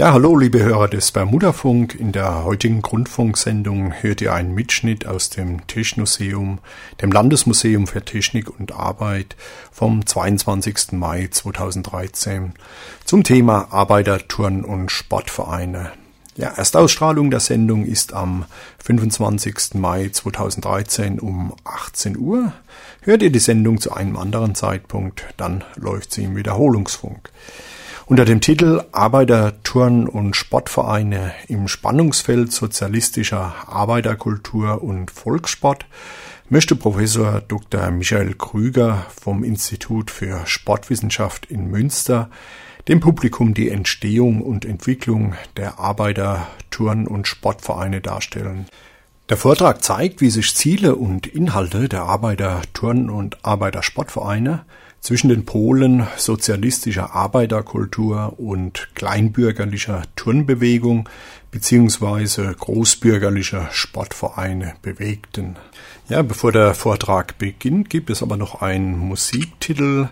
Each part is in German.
Ja, hallo liebe Hörer des Bermudafunk. In der heutigen Grundfunksendung hört ihr einen Mitschnitt aus dem Technoseum, dem Landesmuseum für Technik und Arbeit vom 22. Mai 2013 zum Thema Arbeiter, Turn- und Sportvereine. Ja, Erstausstrahlung der Sendung ist am 25. Mai 2013 um 18 Uhr. Hört ihr die Sendung zu einem anderen Zeitpunkt, dann läuft sie im Wiederholungsfunk. Unter dem Titel Arbeiter, Turn- und Sportvereine im Spannungsfeld sozialistischer Arbeiterkultur und Volkssport möchte Professor Dr. Michael Krüger vom Institut für Sportwissenschaft in Münster dem Publikum die Entstehung und Entwicklung der Arbeiter, Turn- und Sportvereine darstellen. Der Vortrag zeigt, wie sich Ziele und Inhalte der Arbeiter, Turn- und Arbeitersportvereine zwischen den Polen sozialistischer Arbeiterkultur und kleinbürgerlicher Turnbewegung bzw. großbürgerlicher Sportvereine bewegten. Ja, bevor der Vortrag beginnt, gibt es aber noch einen Musiktitel,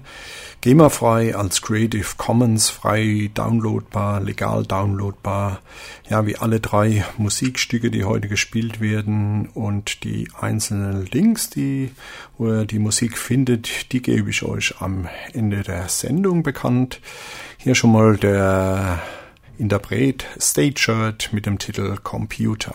GEMA-frei als Creative Commons frei downloadbar, legal downloadbar. Ja, wie alle drei Musikstücke, die heute gespielt werden und die einzelnen Links, die wo ihr die Musik findet, die gebe ich euch am Ende der Sendung bekannt. Hier schon mal der Interpret State Shirt mit dem Titel Computer.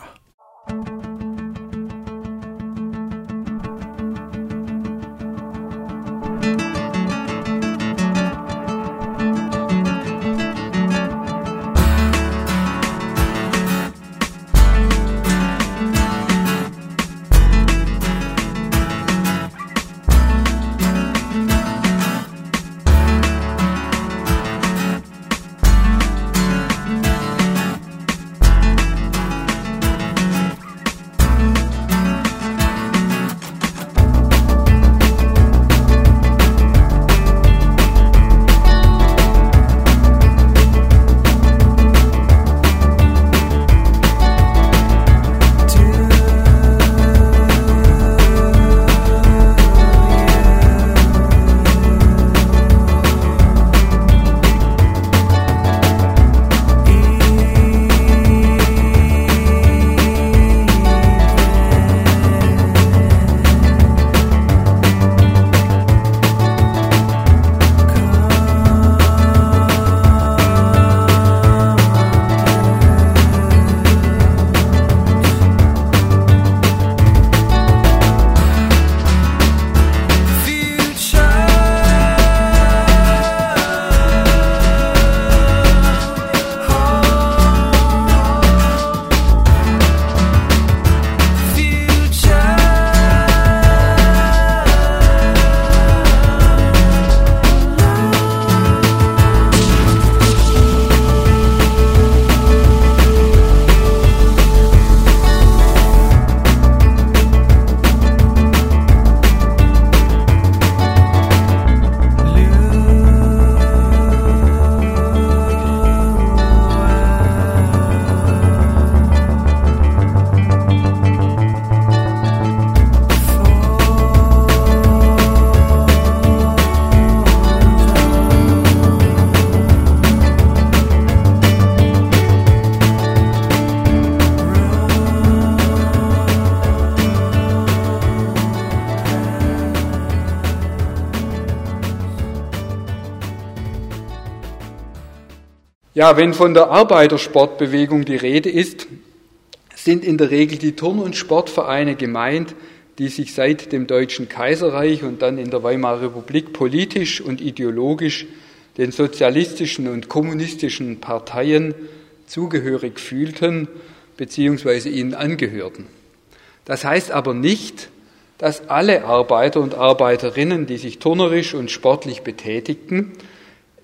Ja, wenn von der Arbeitersportbewegung die Rede ist, sind in der Regel die Turn- und Sportvereine gemeint, die sich seit dem Deutschen Kaiserreich und dann in der Weimarer Republik politisch und ideologisch den sozialistischen und kommunistischen Parteien zugehörig fühlten bzw. ihnen angehörten. Das heißt aber nicht, dass alle Arbeiter und Arbeiterinnen, die sich turnerisch und sportlich betätigten,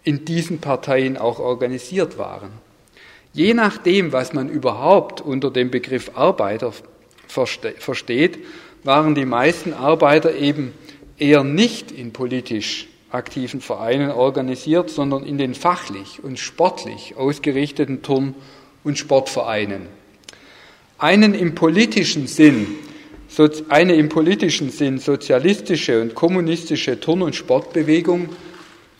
in diesen Parteien auch organisiert waren. Je nachdem, was man überhaupt unter dem Begriff Arbeiter versteht, waren die meisten Arbeiter eben eher nicht in politisch aktiven Vereinen organisiert, sondern in den fachlich und sportlich ausgerichteten Turn- und Sportvereinen. Einen im politischen Sinn, eine im politischen Sinn sozialistische und kommunistische Turn- und Sportbewegung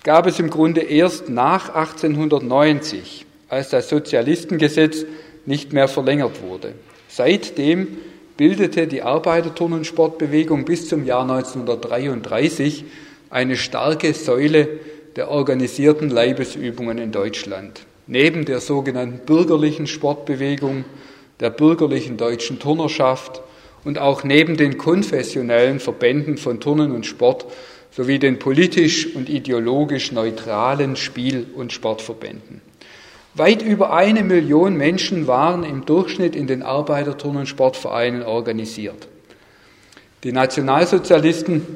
gab es im Grunde erst nach 1890, als das Sozialistengesetz nicht mehr verlängert wurde. Seitdem bildete die Arbeiterturnensportbewegung bis zum Jahr 1933 eine starke Säule der organisierten Leibesübungen in Deutschland. Neben der sogenannten bürgerlichen Sportbewegung, der bürgerlichen deutschen Turnerschaft und auch neben den konfessionellen Verbänden von Turnen und Sport sowie den politisch und ideologisch neutralen Spiel- und Sportverbänden. Weit über eine Million Menschen waren im Durchschnitt in den Arbeiterturn- und Sportvereinen organisiert. Die Nationalsozialisten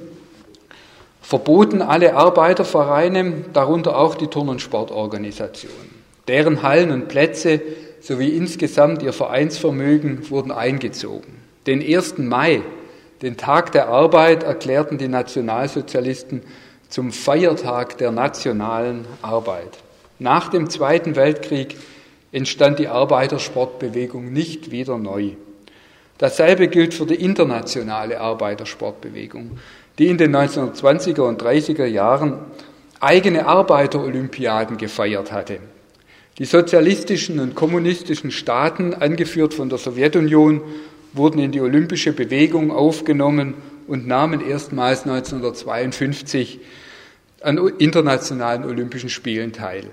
verboten alle Arbeitervereine, darunter auch die Turn- und Sportorganisationen. Deren Hallen und Plätze sowie insgesamt ihr Vereinsvermögen wurden eingezogen. Den 1. Mai, den Tag der Arbeit, erklärten die Nationalsozialisten zum Feiertag der nationalen Arbeit. Nach dem Zweiten Weltkrieg entstand die Arbeitersportbewegung nicht wieder neu. Dasselbe gilt für die internationale Arbeitersportbewegung, die in den 1920er und 30er Jahren eigene Arbeiterolympiaden gefeiert hatte. Die sozialistischen und kommunistischen Staaten, angeführt von der Sowjetunion, wurden in die olympische Bewegung aufgenommen und nahmen erstmals 1952 an internationalen Olympischen Spielen teil.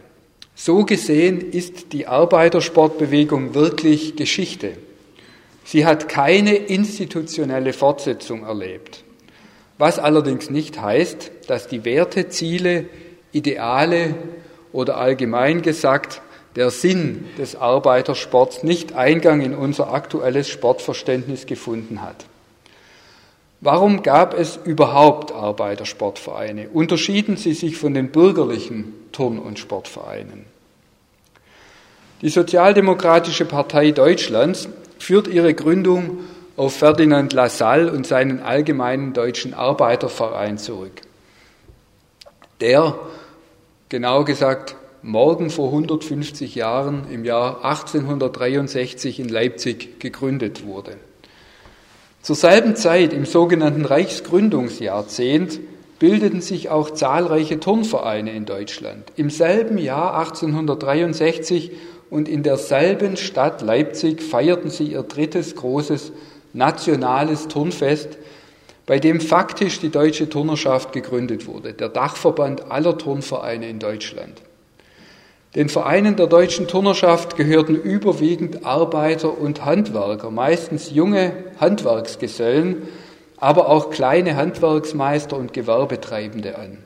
So gesehen ist die Arbeitersportbewegung wirklich Geschichte. Sie hat keine institutionelle Fortsetzung erlebt. Was allerdings nicht heißt, dass die Werte, Ziele, Ideale oder allgemein gesagt der Sinn des Arbeitersports nicht Eingang in unser aktuelles Sportverständnis gefunden hat. Warum gab es überhaupt Arbeitersportvereine? Unterschieden sie sich von den bürgerlichen Turn- und Sportvereinen? Die Sozialdemokratische Partei Deutschlands führt ihre Gründung auf Ferdinand Lassalle und seinen Allgemeinen Deutschen Arbeiterverein zurück, der, genau gesagt, morgen vor 150 Jahren im Jahr 1863 in Leipzig gegründet wurde. Zur selben Zeit, im sogenannten Reichsgründungsjahrzehnt, bildeten sich auch zahlreiche Turnvereine in Deutschland. Im selben Jahr 1863 und in derselben Stadt Leipzig feierten sie ihr drittes großes nationales Turnfest, bei dem faktisch die deutsche Turnerschaft gegründet wurde, der Dachverband aller Turnvereine in Deutschland. Den Vereinen der deutschen Turnerschaft gehörten überwiegend Arbeiter und Handwerker, meistens junge Handwerksgesellen, aber auch kleine Handwerksmeister und Gewerbetreibende an.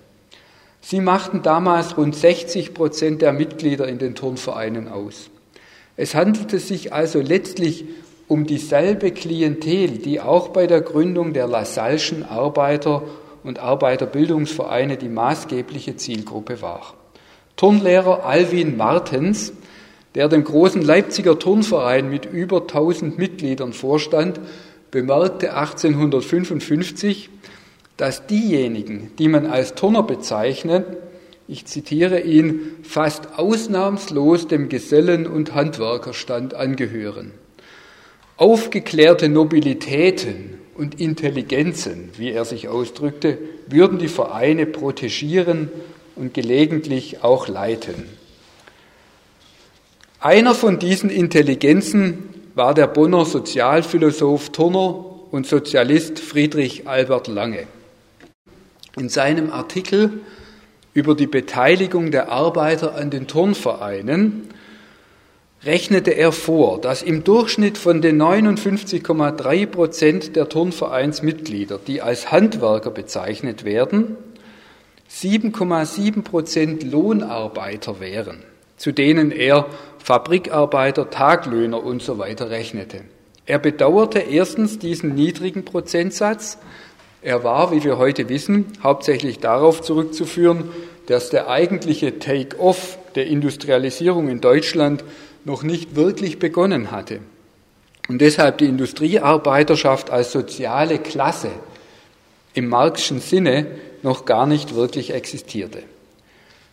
Sie machten damals rund 60 Prozent der Mitglieder in den Turnvereinen aus. Es handelte sich also letztlich um dieselbe Klientel, die auch bei der Gründung der Lassalschen Arbeiter- und Arbeiterbildungsvereine die maßgebliche Zielgruppe war. Turnlehrer Alwin Martens, der dem großen Leipziger Turnverein mit über 1000 Mitgliedern vorstand, bemerkte 1855, dass diejenigen, die man als Turner bezeichnet, ich zitiere ihn, fast ausnahmslos dem Gesellen- und Handwerkerstand angehören. Aufgeklärte Nobilitäten und Intelligenzen, wie er sich ausdrückte, würden die Vereine protegieren und gelegentlich auch leiten. Einer von diesen Intelligenzen war der Bonner Sozialphilosoph Turner und Sozialist Friedrich Albert Lange. In seinem Artikel über die Beteiligung der Arbeiter an den Turnvereinen rechnete er vor, dass im Durchschnitt von den 59,3 Prozent der Turnvereinsmitglieder, die als Handwerker bezeichnet werden, 7,7 Prozent Lohnarbeiter wären, zu denen er Fabrikarbeiter, Taglöhner und so weiter rechnete. Er bedauerte erstens diesen niedrigen Prozentsatz. Er war, wie wir heute wissen, hauptsächlich darauf zurückzuführen, dass der eigentliche Take-off der Industrialisierung in Deutschland noch nicht wirklich begonnen hatte und deshalb die Industriearbeiterschaft als soziale Klasse im Marxischen Sinne noch gar nicht wirklich existierte.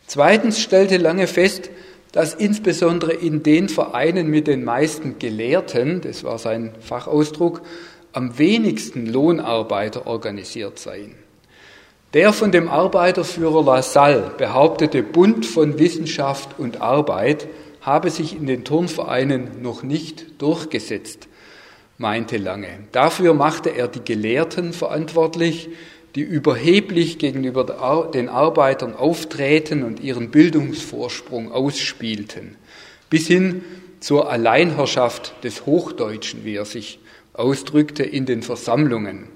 Zweitens stellte Lange fest, dass insbesondere in den Vereinen mit den meisten Gelehrten, das war sein Fachausdruck, am wenigsten Lohnarbeiter organisiert seien. Der von dem Arbeiterführer Lassalle behauptete Bund von Wissenschaft und Arbeit habe sich in den Turnvereinen noch nicht durchgesetzt, meinte Lange. Dafür machte er die Gelehrten verantwortlich, die überheblich gegenüber den Arbeitern auftreten und ihren Bildungsvorsprung ausspielten, bis hin zur Alleinherrschaft des Hochdeutschen, wie er sich ausdrückte, in den Versammlungen.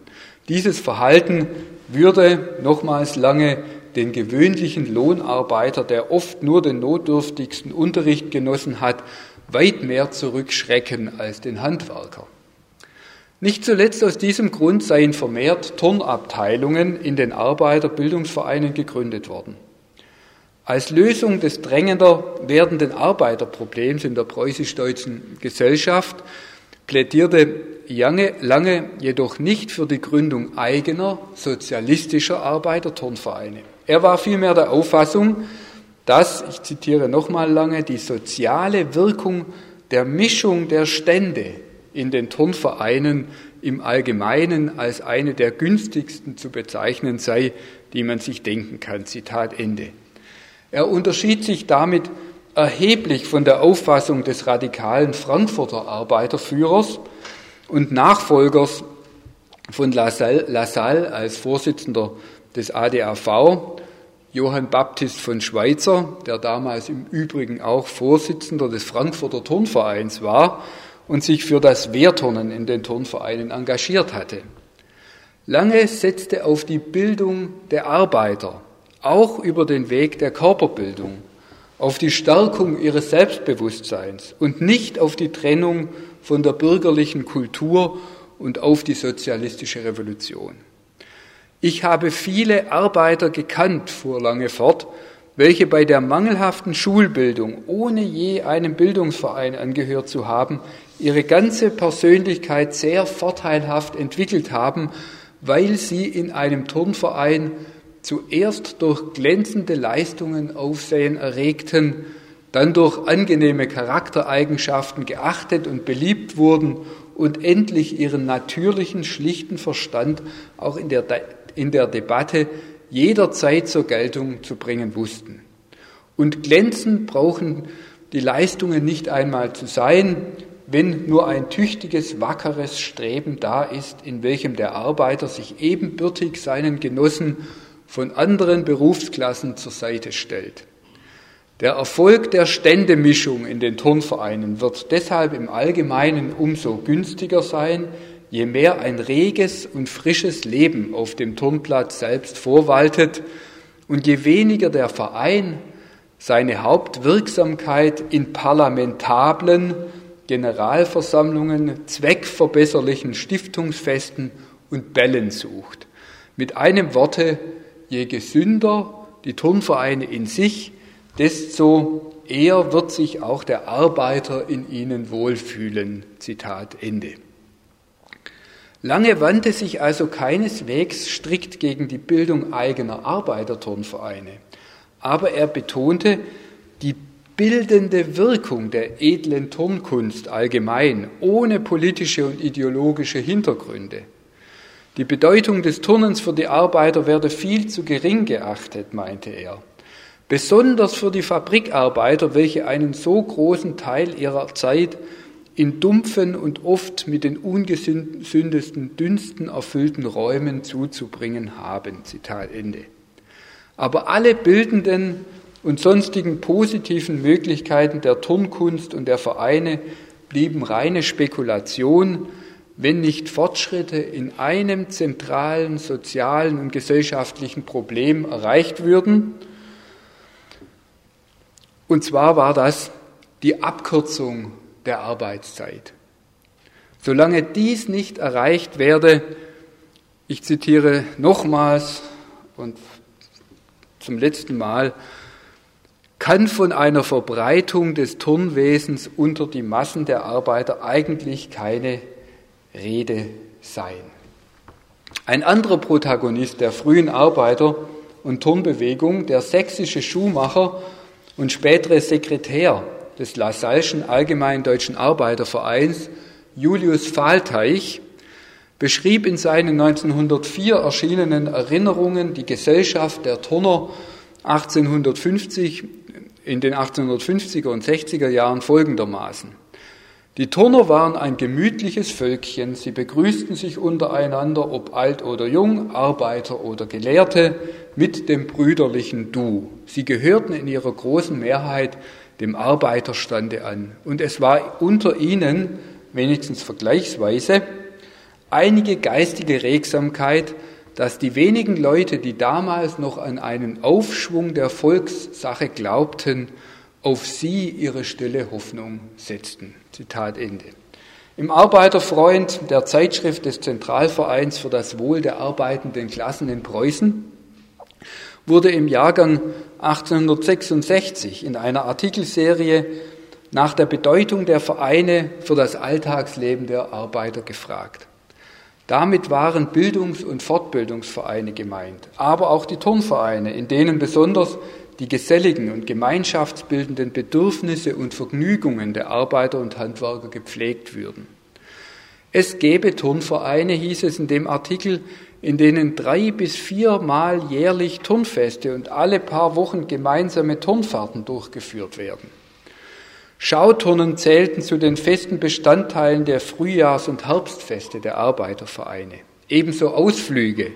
Dieses Verhalten würde nochmals lange den gewöhnlichen Lohnarbeiter, der oft nur den notdürftigsten Unterricht genossen hat, weit mehr zurückschrecken als den Handwerker. Nicht zuletzt aus diesem Grund seien vermehrt Turnabteilungen in den Arbeiterbildungsvereinen gegründet worden. Als Lösung des drängender werdenden Arbeiterproblems in der preußisch-deutschen Gesellschaft plädierte Lange, lange jedoch nicht für die Gründung eigener sozialistischer Arbeiterturnvereine. Er war vielmehr der Auffassung, dass, ich zitiere nochmal lange, die soziale Wirkung der Mischung der Stände in den Turnvereinen im Allgemeinen als eine der günstigsten zu bezeichnen sei, die man sich denken kann. Zitat Ende. Er unterschied sich damit erheblich von der Auffassung des radikalen Frankfurter Arbeiterführers und Nachfolgers von Lassalle, Lassalle als Vorsitzender des ADAV, Johann Baptist von Schweitzer, der damals im Übrigen auch Vorsitzender des Frankfurter Turnvereins war und sich für das Wehrturnen in den Turnvereinen engagiert hatte. Lange setzte auf die Bildung der Arbeiter, auch über den Weg der Körperbildung, auf die Stärkung ihres Selbstbewusstseins und nicht auf die Trennung von der bürgerlichen Kultur und auf die sozialistische Revolution. Ich habe viele Arbeiter gekannt, fuhr Lange fort, welche bei der mangelhaften Schulbildung, ohne je einem Bildungsverein angehört zu haben, ihre ganze Persönlichkeit sehr vorteilhaft entwickelt haben, weil sie in einem Turnverein zuerst durch glänzende Leistungen Aufsehen erregten, dann durch angenehme Charaktereigenschaften geachtet und beliebt wurden und endlich ihren natürlichen, schlichten Verstand auch in der, in der Debatte jederzeit zur Geltung zu bringen wussten. Und glänzend brauchen die Leistungen nicht einmal zu sein, wenn nur ein tüchtiges, wackeres Streben da ist, in welchem der Arbeiter sich ebenbürtig seinen Genossen von anderen Berufsklassen zur Seite stellt. Der Erfolg der Ständemischung in den Turnvereinen wird deshalb im Allgemeinen umso günstiger sein, je mehr ein reges und frisches Leben auf dem Turnplatz selbst vorwaltet und je weniger der Verein seine Hauptwirksamkeit in parlamentablen Generalversammlungen, zweckverbesserlichen Stiftungsfesten und Bällen sucht. Mit einem Worte, je gesünder die Turnvereine in sich, desto eher wird sich auch der Arbeiter in ihnen wohlfühlen. Zitat Ende. Lange wandte sich also keineswegs strikt gegen die Bildung eigener Arbeiterturnvereine, aber er betonte bildende Wirkung der edlen Turnkunst allgemein, ohne politische und ideologische Hintergründe. Die Bedeutung des Turnens für die Arbeiter werde viel zu gering geachtet, meinte er. Besonders für die Fabrikarbeiter, welche einen so großen Teil ihrer Zeit in dumpfen und oft mit den ungesündesten Dünsten erfüllten Räumen zuzubringen haben. Zitat Ende. Aber alle bildenden und sonstigen positiven Möglichkeiten der Turnkunst und der Vereine blieben reine Spekulation, wenn nicht Fortschritte in einem zentralen sozialen und gesellschaftlichen Problem erreicht würden, und zwar war das die Abkürzung der Arbeitszeit. Solange dies nicht erreicht werde, ich zitiere nochmals und zum letzten Mal, kann von einer Verbreitung des Turnwesens unter die Massen der Arbeiter eigentlich keine Rede sein. Ein anderer Protagonist der frühen Arbeiter- und Turnbewegung, der sächsische Schuhmacher und spätere Sekretär des Lassalleschen Allgemeinen Deutschen Arbeitervereins, Julius Fahlteich, beschrieb in seinen 1904 erschienenen Erinnerungen die Gesellschaft der Turner 1850 in den 1850er und 60er Jahren folgendermaßen. Die Turner waren ein gemütliches Völkchen, sie begrüßten sich untereinander, ob alt oder jung, Arbeiter oder Gelehrte, mit dem brüderlichen Du. Sie gehörten in ihrer großen Mehrheit dem Arbeiterstande an. Und es war unter ihnen, wenigstens vergleichsweise, einige geistige Regsamkeit, dass die wenigen Leute, die damals noch an einen Aufschwung der Volkssache glaubten, auf sie ihre stille Hoffnung setzten. Zitat Ende. Im Arbeiterfreund der Zeitschrift des Zentralvereins für das Wohl der arbeitenden Klassen in Preußen wurde im Jahrgang 1866 in einer Artikelserie nach der Bedeutung der Vereine für das Alltagsleben der Arbeiter gefragt. Damit waren Bildungs- und Fortbildungsvereine gemeint, aber auch die Turnvereine, in denen besonders die geselligen und gemeinschaftsbildenden Bedürfnisse und Vergnügungen der Arbeiter und Handwerker gepflegt würden. Es gäbe Turnvereine, hieß es in dem Artikel, in denen drei bis viermal jährlich Turnfeste und alle paar Wochen gemeinsame Turnfahrten durchgeführt werden. Schauturnen zählten zu den festen Bestandteilen der Frühjahrs- und Herbstfeste der Arbeitervereine. Ebenso Ausflüge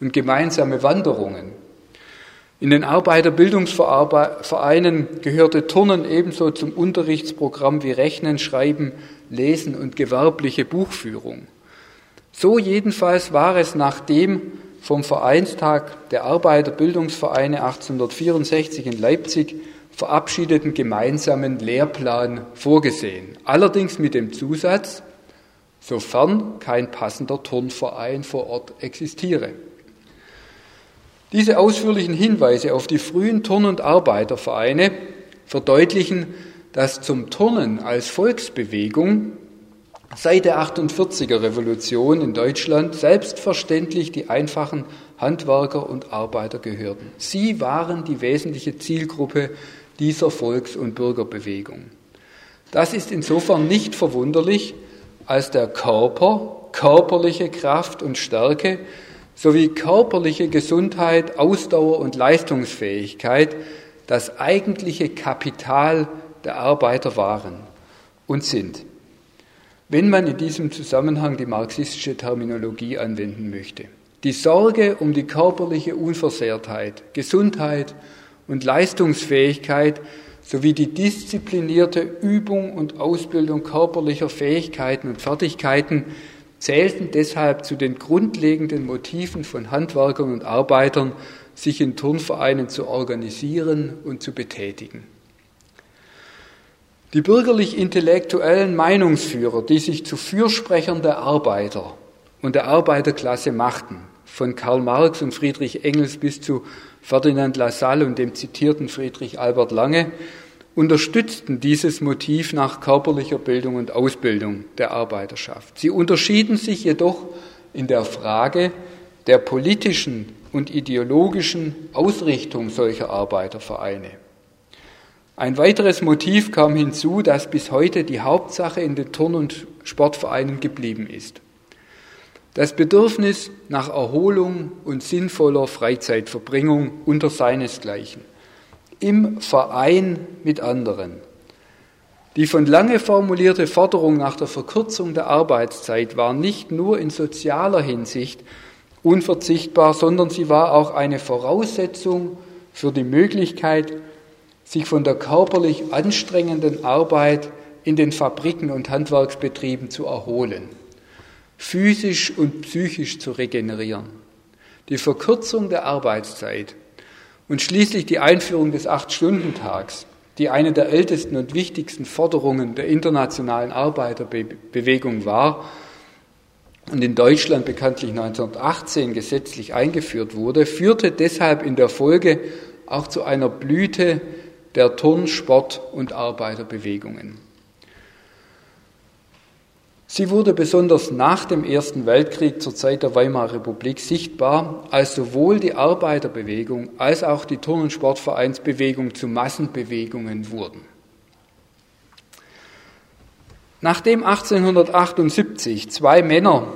und gemeinsame Wanderungen. In den Arbeiterbildungsvereinen gehörte Turnen ebenso zum Unterrichtsprogramm wie Rechnen, Schreiben, Lesen und gewerbliche Buchführung. So jedenfalls war es nach dem vom Vereinstag der Arbeiterbildungsvereine 1864 in Leipzig verabschiedeten gemeinsamen Lehrplan vorgesehen. Allerdings mit dem Zusatz, sofern kein passender Turnverein vor Ort existiere. Diese ausführlichen Hinweise auf die frühen Turn- und Arbeitervereine verdeutlichen, dass zum Turnen als Volksbewegung seit der 48er Revolution in Deutschland selbstverständlich die einfachen Handwerker und Arbeiter gehörten. Sie waren die wesentliche Zielgruppe dieser Volks- und Bürgerbewegung. Das ist insofern nicht verwunderlich, als der Körper, körperliche Kraft und Stärke sowie körperliche Gesundheit, Ausdauer und Leistungsfähigkeit das eigentliche Kapital der Arbeiter waren und sind, wenn man in diesem Zusammenhang die marxistische Terminologie anwenden möchte. Die Sorge um die körperliche Unversehrtheit, Gesundheit und Leistungsfähigkeit sowie die disziplinierte Übung und Ausbildung körperlicher Fähigkeiten und Fertigkeiten zählten deshalb zu den grundlegenden Motiven von Handwerkern und Arbeitern, sich in Turnvereinen zu organisieren und zu betätigen. Die bürgerlich-intellektuellen Meinungsführer, die sich zu Fürsprechern der Arbeiter und der Arbeiterklasse machten, von Karl Marx und Friedrich Engels bis zu Ferdinand Lassalle und dem zitierten Friedrich Albert Lange, unterstützten dieses Motiv nach körperlicher Bildung und Ausbildung der Arbeiterschaft. Sie unterschieden sich jedoch in der Frage der politischen und ideologischen Ausrichtung solcher Arbeitervereine. Ein weiteres Motiv kam hinzu, das bis heute die Hauptsache in den Turn- und Sportvereinen geblieben ist. Das Bedürfnis nach Erholung und sinnvoller Freizeitverbringung unter seinesgleichen im Verein mit anderen. Die von lange formulierte Forderung nach der Verkürzung der Arbeitszeit war nicht nur in sozialer Hinsicht unverzichtbar, sondern sie war auch eine Voraussetzung für die Möglichkeit, sich von der körperlich anstrengenden Arbeit in den Fabriken und Handwerksbetrieben zu erholen, physisch und psychisch zu regenerieren. Die Verkürzung der Arbeitszeit und schließlich die Einführung des Acht-Stunden-Tags, die eine der ältesten und wichtigsten Forderungen der internationalen Arbeiterbewegung war und in Deutschland bekanntlich 1918 gesetzlich eingeführt wurde, führte deshalb in der Folge auch zu einer Blüte der Turn-, Sport- und Arbeiterbewegungen. Sie wurde besonders nach dem Ersten Weltkrieg zur Zeit der Weimarer Republik sichtbar, als sowohl die Arbeiterbewegung als auch die Turn- und Sportvereinsbewegung zu Massenbewegungen wurden. Nachdem 1878 zwei Männer,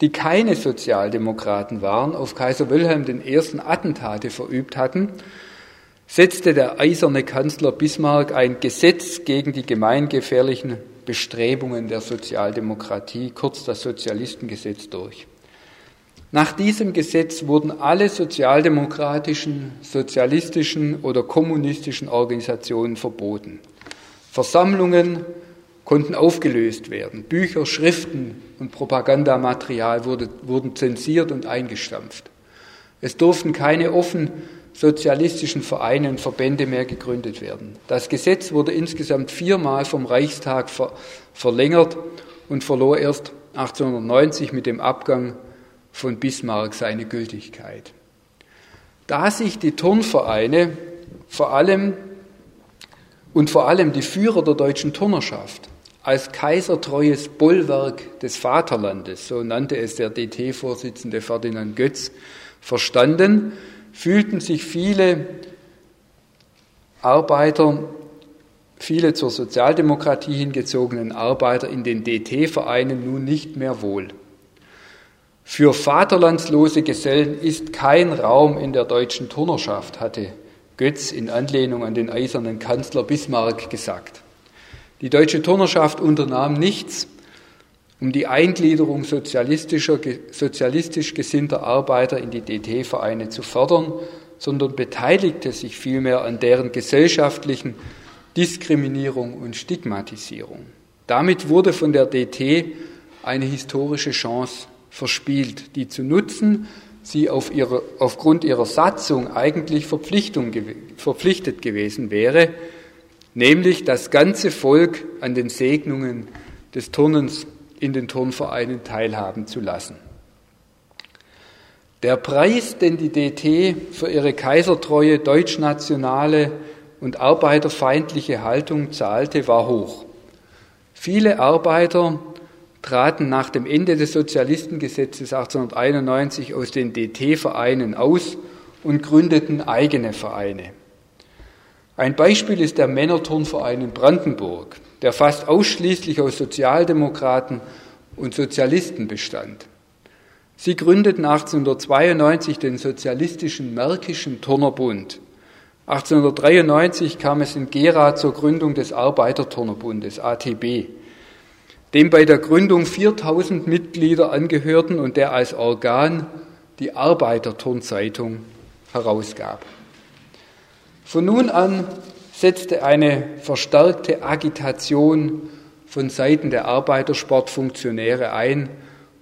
die keine Sozialdemokraten waren, auf Kaiser Wilhelm I. Attentate verübt hatten, setzte der eiserne Kanzler Bismarck ein Gesetz gegen die gemeingefährlichen Bestrebungen der Sozialdemokratie, kurz das Sozialistengesetz, durch. Nach diesem Gesetz wurden alle sozialdemokratischen, sozialistischen oder kommunistischen Organisationen verboten. Versammlungen konnten aufgelöst werden. Bücher, Schriften und Propagandamaterial wurde, wurden zensiert und eingestampft. Es durften keine offen sozialistischen Vereine und Verbände mehr gegründet werden. Das Gesetz wurde insgesamt viermal vom Reichstag ver verlängert und verlor erst 1890 mit dem Abgang von Bismarck seine Gültigkeit. Da sich die Turnvereine vor allem und vor allem die Führer der deutschen Turnerschaft als kaisertreues Bollwerk des Vaterlandes, so nannte es der DT-Vorsitzende Ferdinand Götz, verstanden, fühlten sich viele Arbeiter, viele zur Sozialdemokratie hingezogenen Arbeiter in den DT-Vereinen nun nicht mehr wohl. Für vaterlandslose Gesellen ist kein Raum in der deutschen Turnerschaft, hatte Götz in Anlehnung an den eisernen Kanzler Bismarck gesagt. Die deutsche Turnerschaft unternahm nichts, um die Eingliederung sozialistischer, sozialistisch gesinnter Arbeiter in die DT-Vereine zu fördern, sondern beteiligte sich vielmehr an deren gesellschaftlichen Diskriminierung und Stigmatisierung. Damit wurde von der DT eine historische Chance verspielt, die zu nutzen sie auf ihre, aufgrund ihrer Satzung eigentlich Verpflichtung, verpflichtet gewesen wäre, nämlich das ganze Volk an den Segnungen des Turnens in den Turnvereinen teilhaben zu lassen. Der Preis, den die DT für ihre kaisertreue, deutschnationale und arbeiterfeindliche Haltung zahlte, war hoch. Viele Arbeiter traten nach dem Ende des Sozialistengesetzes 1891 aus den DT-Vereinen aus und gründeten eigene Vereine. Ein Beispiel ist der Männerturnverein in Brandenburg, der fast ausschließlich aus Sozialdemokraten und Sozialisten bestand. Sie gründeten 1892 den Sozialistischen Märkischen Turnerbund. 1893 kam es in Gera zur Gründung des Arbeiterturnerbundes ATB dem bei der Gründung 4000 Mitglieder angehörten und der als Organ die Arbeiterturnzeitung herausgab. Von nun an setzte eine verstärkte Agitation von Seiten der Arbeitersportfunktionäre ein,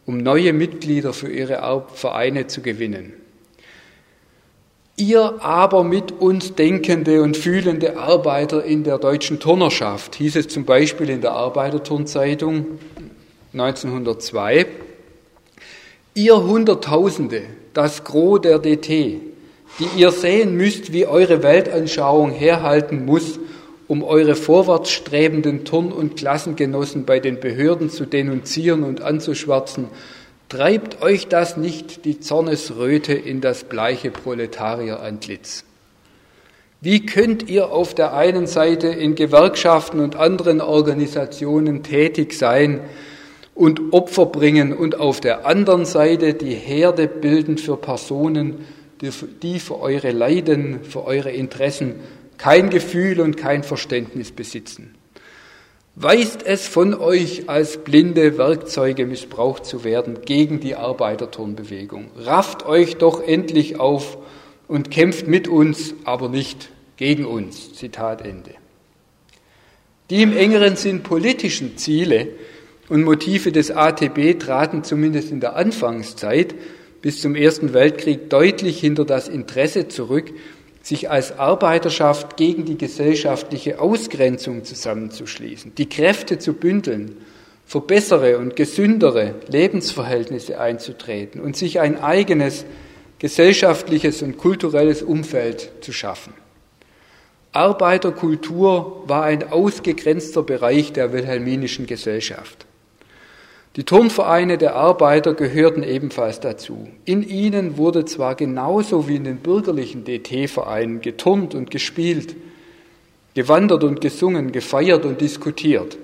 um neue Mitglieder für ihre Vereine zu gewinnen. Ihr aber mit uns denkende und fühlende Arbeiter in der deutschen Turnerschaft, hieß es zum Beispiel in der Arbeiterturnzeitung 1902, ihr Hunderttausende, das Gros der DT, die ihr sehen müsst, wie eure Weltanschauung herhalten muss, um eure vorwärtsstrebenden Turn- und Klassengenossen bei den Behörden zu denunzieren und anzuschwärzen, Treibt euch das nicht die Zornesröte in das bleiche Proletarierantlitz? Wie könnt ihr auf der einen Seite in Gewerkschaften und anderen Organisationen tätig sein und Opfer bringen und auf der anderen Seite die Herde bilden für Personen, die für eure Leiden, für eure Interessen kein Gefühl und kein Verständnis besitzen? Weist es von euch, als blinde Werkzeuge missbraucht zu werden gegen die Arbeiterturnbewegung. Rafft euch doch endlich auf und kämpft mit uns, aber nicht gegen uns. Zitat Ende. Die im engeren Sinn politischen Ziele und Motive des ATB traten zumindest in der Anfangszeit bis zum Ersten Weltkrieg deutlich hinter das Interesse zurück, sich als Arbeiterschaft gegen die gesellschaftliche Ausgrenzung zusammenzuschließen, die Kräfte zu bündeln, für bessere und gesündere Lebensverhältnisse einzutreten und sich ein eigenes gesellschaftliches und kulturelles Umfeld zu schaffen. Arbeiterkultur war ein ausgegrenzter Bereich der wilhelminischen Gesellschaft. Die Turnvereine der Arbeiter gehörten ebenfalls dazu. In ihnen wurde zwar genauso wie in den bürgerlichen DT-Vereinen geturnt und gespielt, gewandert und gesungen, gefeiert und diskutiert,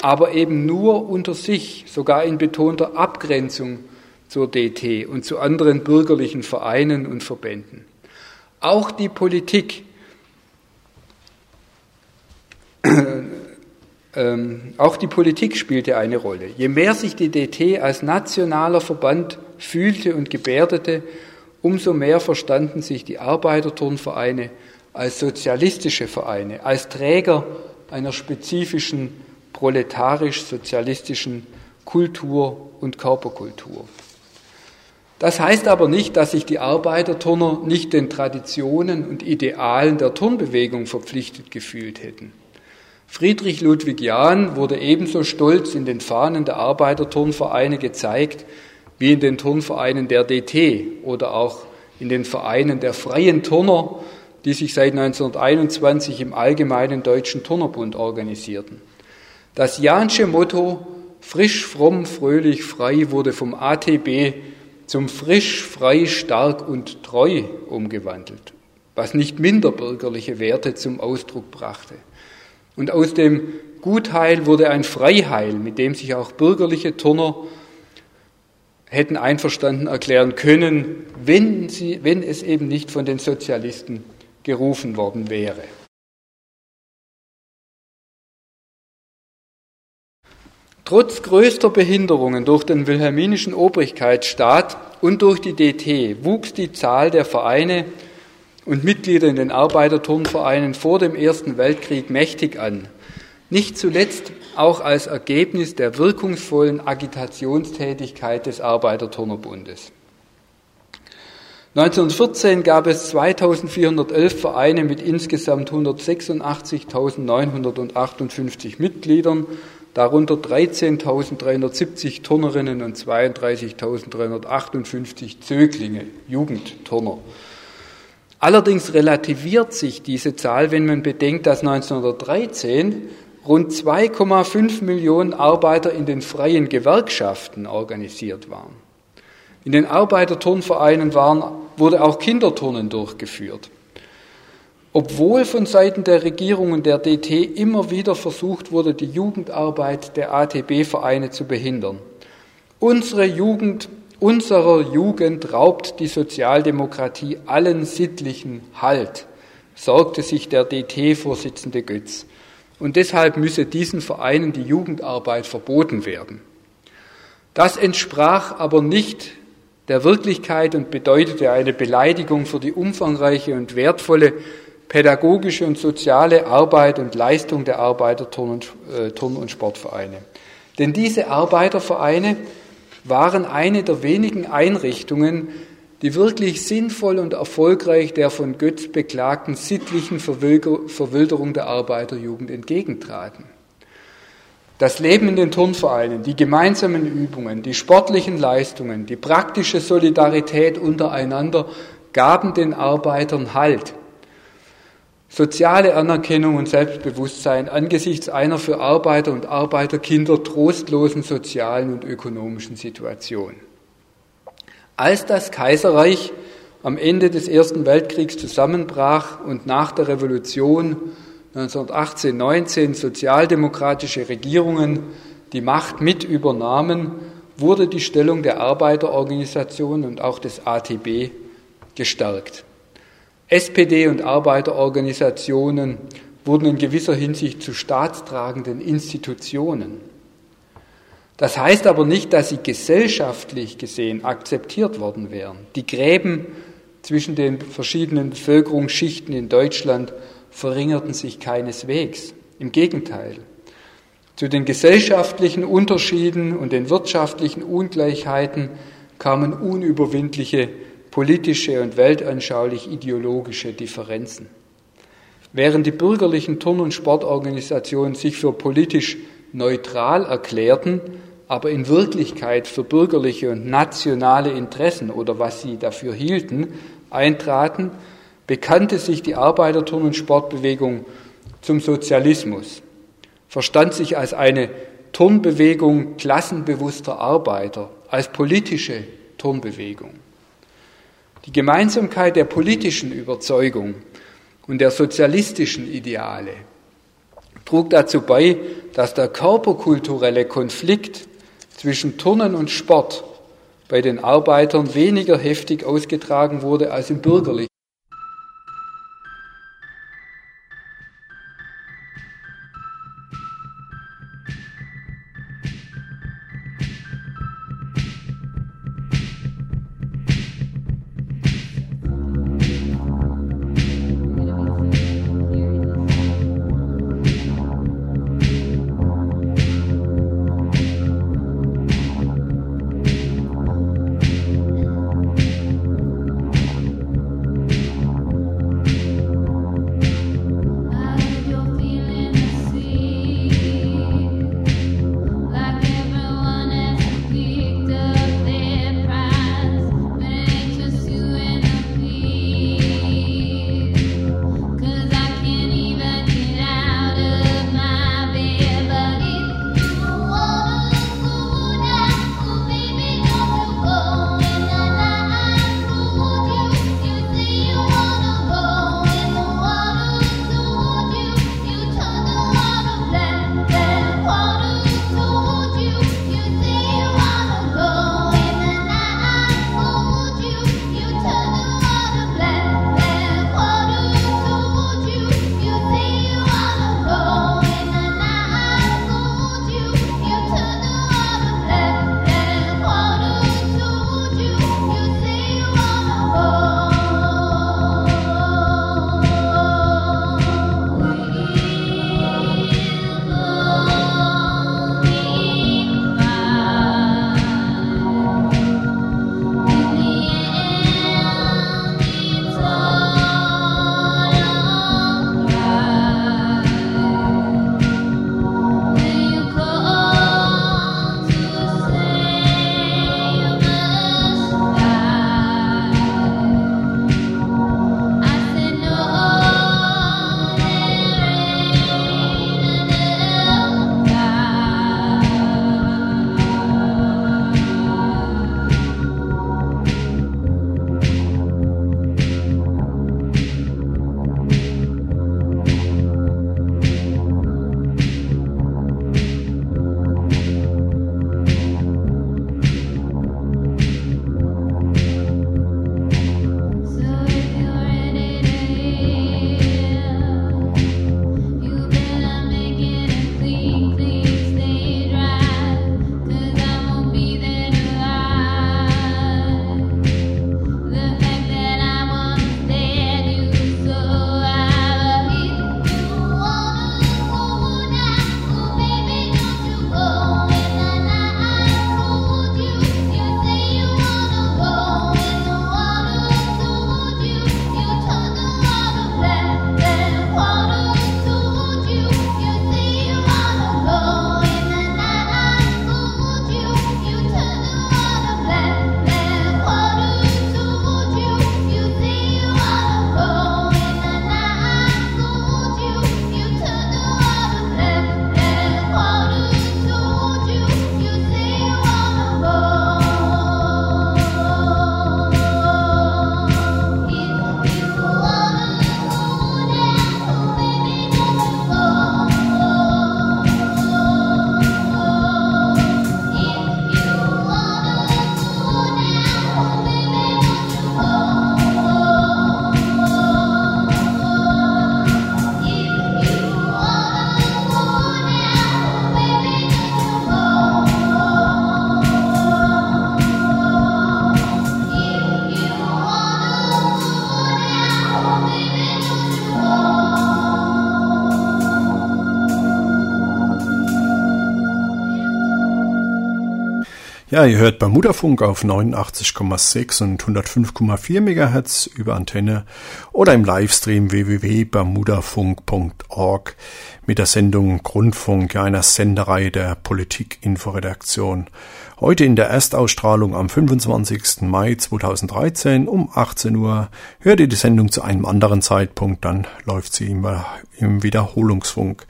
aber eben nur unter sich, sogar in betonter Abgrenzung zur DT und zu anderen bürgerlichen Vereinen und Verbänden. Auch die Politik ähm, auch die Politik spielte eine Rolle. Je mehr sich die DT als nationaler Verband fühlte und gebärdete, umso mehr verstanden sich die Arbeiterturnvereine als sozialistische Vereine, als Träger einer spezifischen proletarisch-sozialistischen Kultur und Körperkultur. Das heißt aber nicht, dass sich die Arbeiterturner nicht den Traditionen und Idealen der Turnbewegung verpflichtet gefühlt hätten. Friedrich Ludwig Jahn wurde ebenso stolz in den Fahnen der Arbeiterturnvereine gezeigt wie in den Turnvereinen der DT oder auch in den Vereinen der freien Turner, die sich seit 1921 im Allgemeinen Deutschen Turnerbund organisierten. Das Jahnsche Motto frisch, fromm, fröhlich, frei wurde vom ATB zum frisch, frei, stark und treu umgewandelt, was nicht minder bürgerliche Werte zum Ausdruck brachte. Und aus dem Gutheil wurde ein Freiheil, mit dem sich auch bürgerliche Turner hätten einverstanden erklären können, wenn, sie, wenn es eben nicht von den Sozialisten gerufen worden wäre. Trotz größter Behinderungen durch den wilhelminischen Obrigkeitsstaat und durch die DT wuchs die Zahl der Vereine und Mitglieder in den Arbeiterturnvereinen vor dem Ersten Weltkrieg mächtig an. Nicht zuletzt auch als Ergebnis der wirkungsvollen Agitationstätigkeit des Arbeiterturnerbundes. 1914 gab es 2411 Vereine mit insgesamt 186.958 Mitgliedern, darunter 13.370 Turnerinnen und 32.358 Zöglinge, Jugendturner. Allerdings relativiert sich diese Zahl, wenn man bedenkt, dass 1913 rund 2,5 Millionen Arbeiter in den freien Gewerkschaften organisiert waren. In den Arbeiterturnvereinen waren, wurde auch Kinderturnen durchgeführt. Obwohl von Seiten der Regierung und der DT immer wieder versucht wurde, die Jugendarbeit der ATB-Vereine zu behindern. Unsere Jugend Unserer Jugend raubt die Sozialdemokratie allen sittlichen Halt, sorgte sich der DT-Vorsitzende Götz. Und deshalb müsse diesen Vereinen die Jugendarbeit verboten werden. Das entsprach aber nicht der Wirklichkeit und bedeutete eine Beleidigung für die umfangreiche und wertvolle pädagogische und soziale Arbeit und Leistung der Arbeiter Turn- und, äh, und Sportvereine. Denn diese Arbeitervereine waren eine der wenigen Einrichtungen, die wirklich sinnvoll und erfolgreich der von Götz beklagten sittlichen Verwilderung der Arbeiterjugend entgegentraten. Das Leben in den Turnvereinen, die gemeinsamen Übungen, die sportlichen Leistungen, die praktische Solidarität untereinander gaben den Arbeitern Halt. Soziale Anerkennung und Selbstbewusstsein angesichts einer für Arbeiter und Arbeiterkinder trostlosen sozialen und ökonomischen Situation. Als das Kaiserreich am Ende des Ersten Weltkriegs zusammenbrach und nach der Revolution 1918-19 sozialdemokratische Regierungen die Macht mit übernahmen, wurde die Stellung der Arbeiterorganisation und auch des ATB gestärkt. SPD und Arbeiterorganisationen wurden in gewisser Hinsicht zu staatstragenden Institutionen. Das heißt aber nicht, dass sie gesellschaftlich gesehen akzeptiert worden wären. Die Gräben zwischen den verschiedenen Bevölkerungsschichten in Deutschland verringerten sich keineswegs. Im Gegenteil. Zu den gesellschaftlichen Unterschieden und den wirtschaftlichen Ungleichheiten kamen unüberwindliche politische und weltanschaulich ideologische Differenzen. Während die bürgerlichen Turn- und Sportorganisationen sich für politisch neutral erklärten, aber in Wirklichkeit für bürgerliche und nationale Interessen oder was sie dafür hielten, eintraten, bekannte sich die Arbeiterturn- und Sportbewegung zum Sozialismus, verstand sich als eine Turnbewegung klassenbewusster Arbeiter, als politische Turnbewegung. Die Gemeinsamkeit der politischen Überzeugung und der sozialistischen Ideale trug dazu bei, dass der körperkulturelle Konflikt zwischen Turnen und Sport bei den Arbeitern weniger heftig ausgetragen wurde als im bürgerlichen. Ja, ihr hört Bermudafunk auf 89,6 und 105,4 MHz über Antenne oder im Livestream www.bermudafunk.org mit der Sendung Grundfunk, einer Sendereihe der Politik-Inforedaktion. Heute in der Erstausstrahlung am 25. Mai 2013 um 18 Uhr hört ihr die Sendung zu einem anderen Zeitpunkt, dann läuft sie immer im Wiederholungsfunk.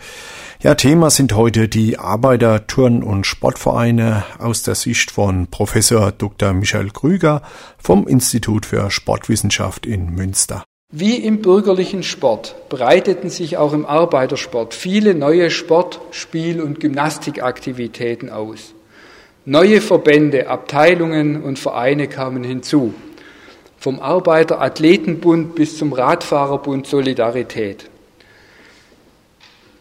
Ja, Thema sind heute die Arbeiter-, Turn- und Sportvereine aus der Sicht von Professor Dr. Michael Krüger vom Institut für Sportwissenschaft in Münster. Wie im bürgerlichen Sport breiteten sich auch im Arbeitersport viele neue Sport-, Spiel- und Gymnastikaktivitäten aus. Neue Verbände, Abteilungen und Vereine kamen hinzu. Vom Arbeiter-Athletenbund bis zum Radfahrerbund Solidarität.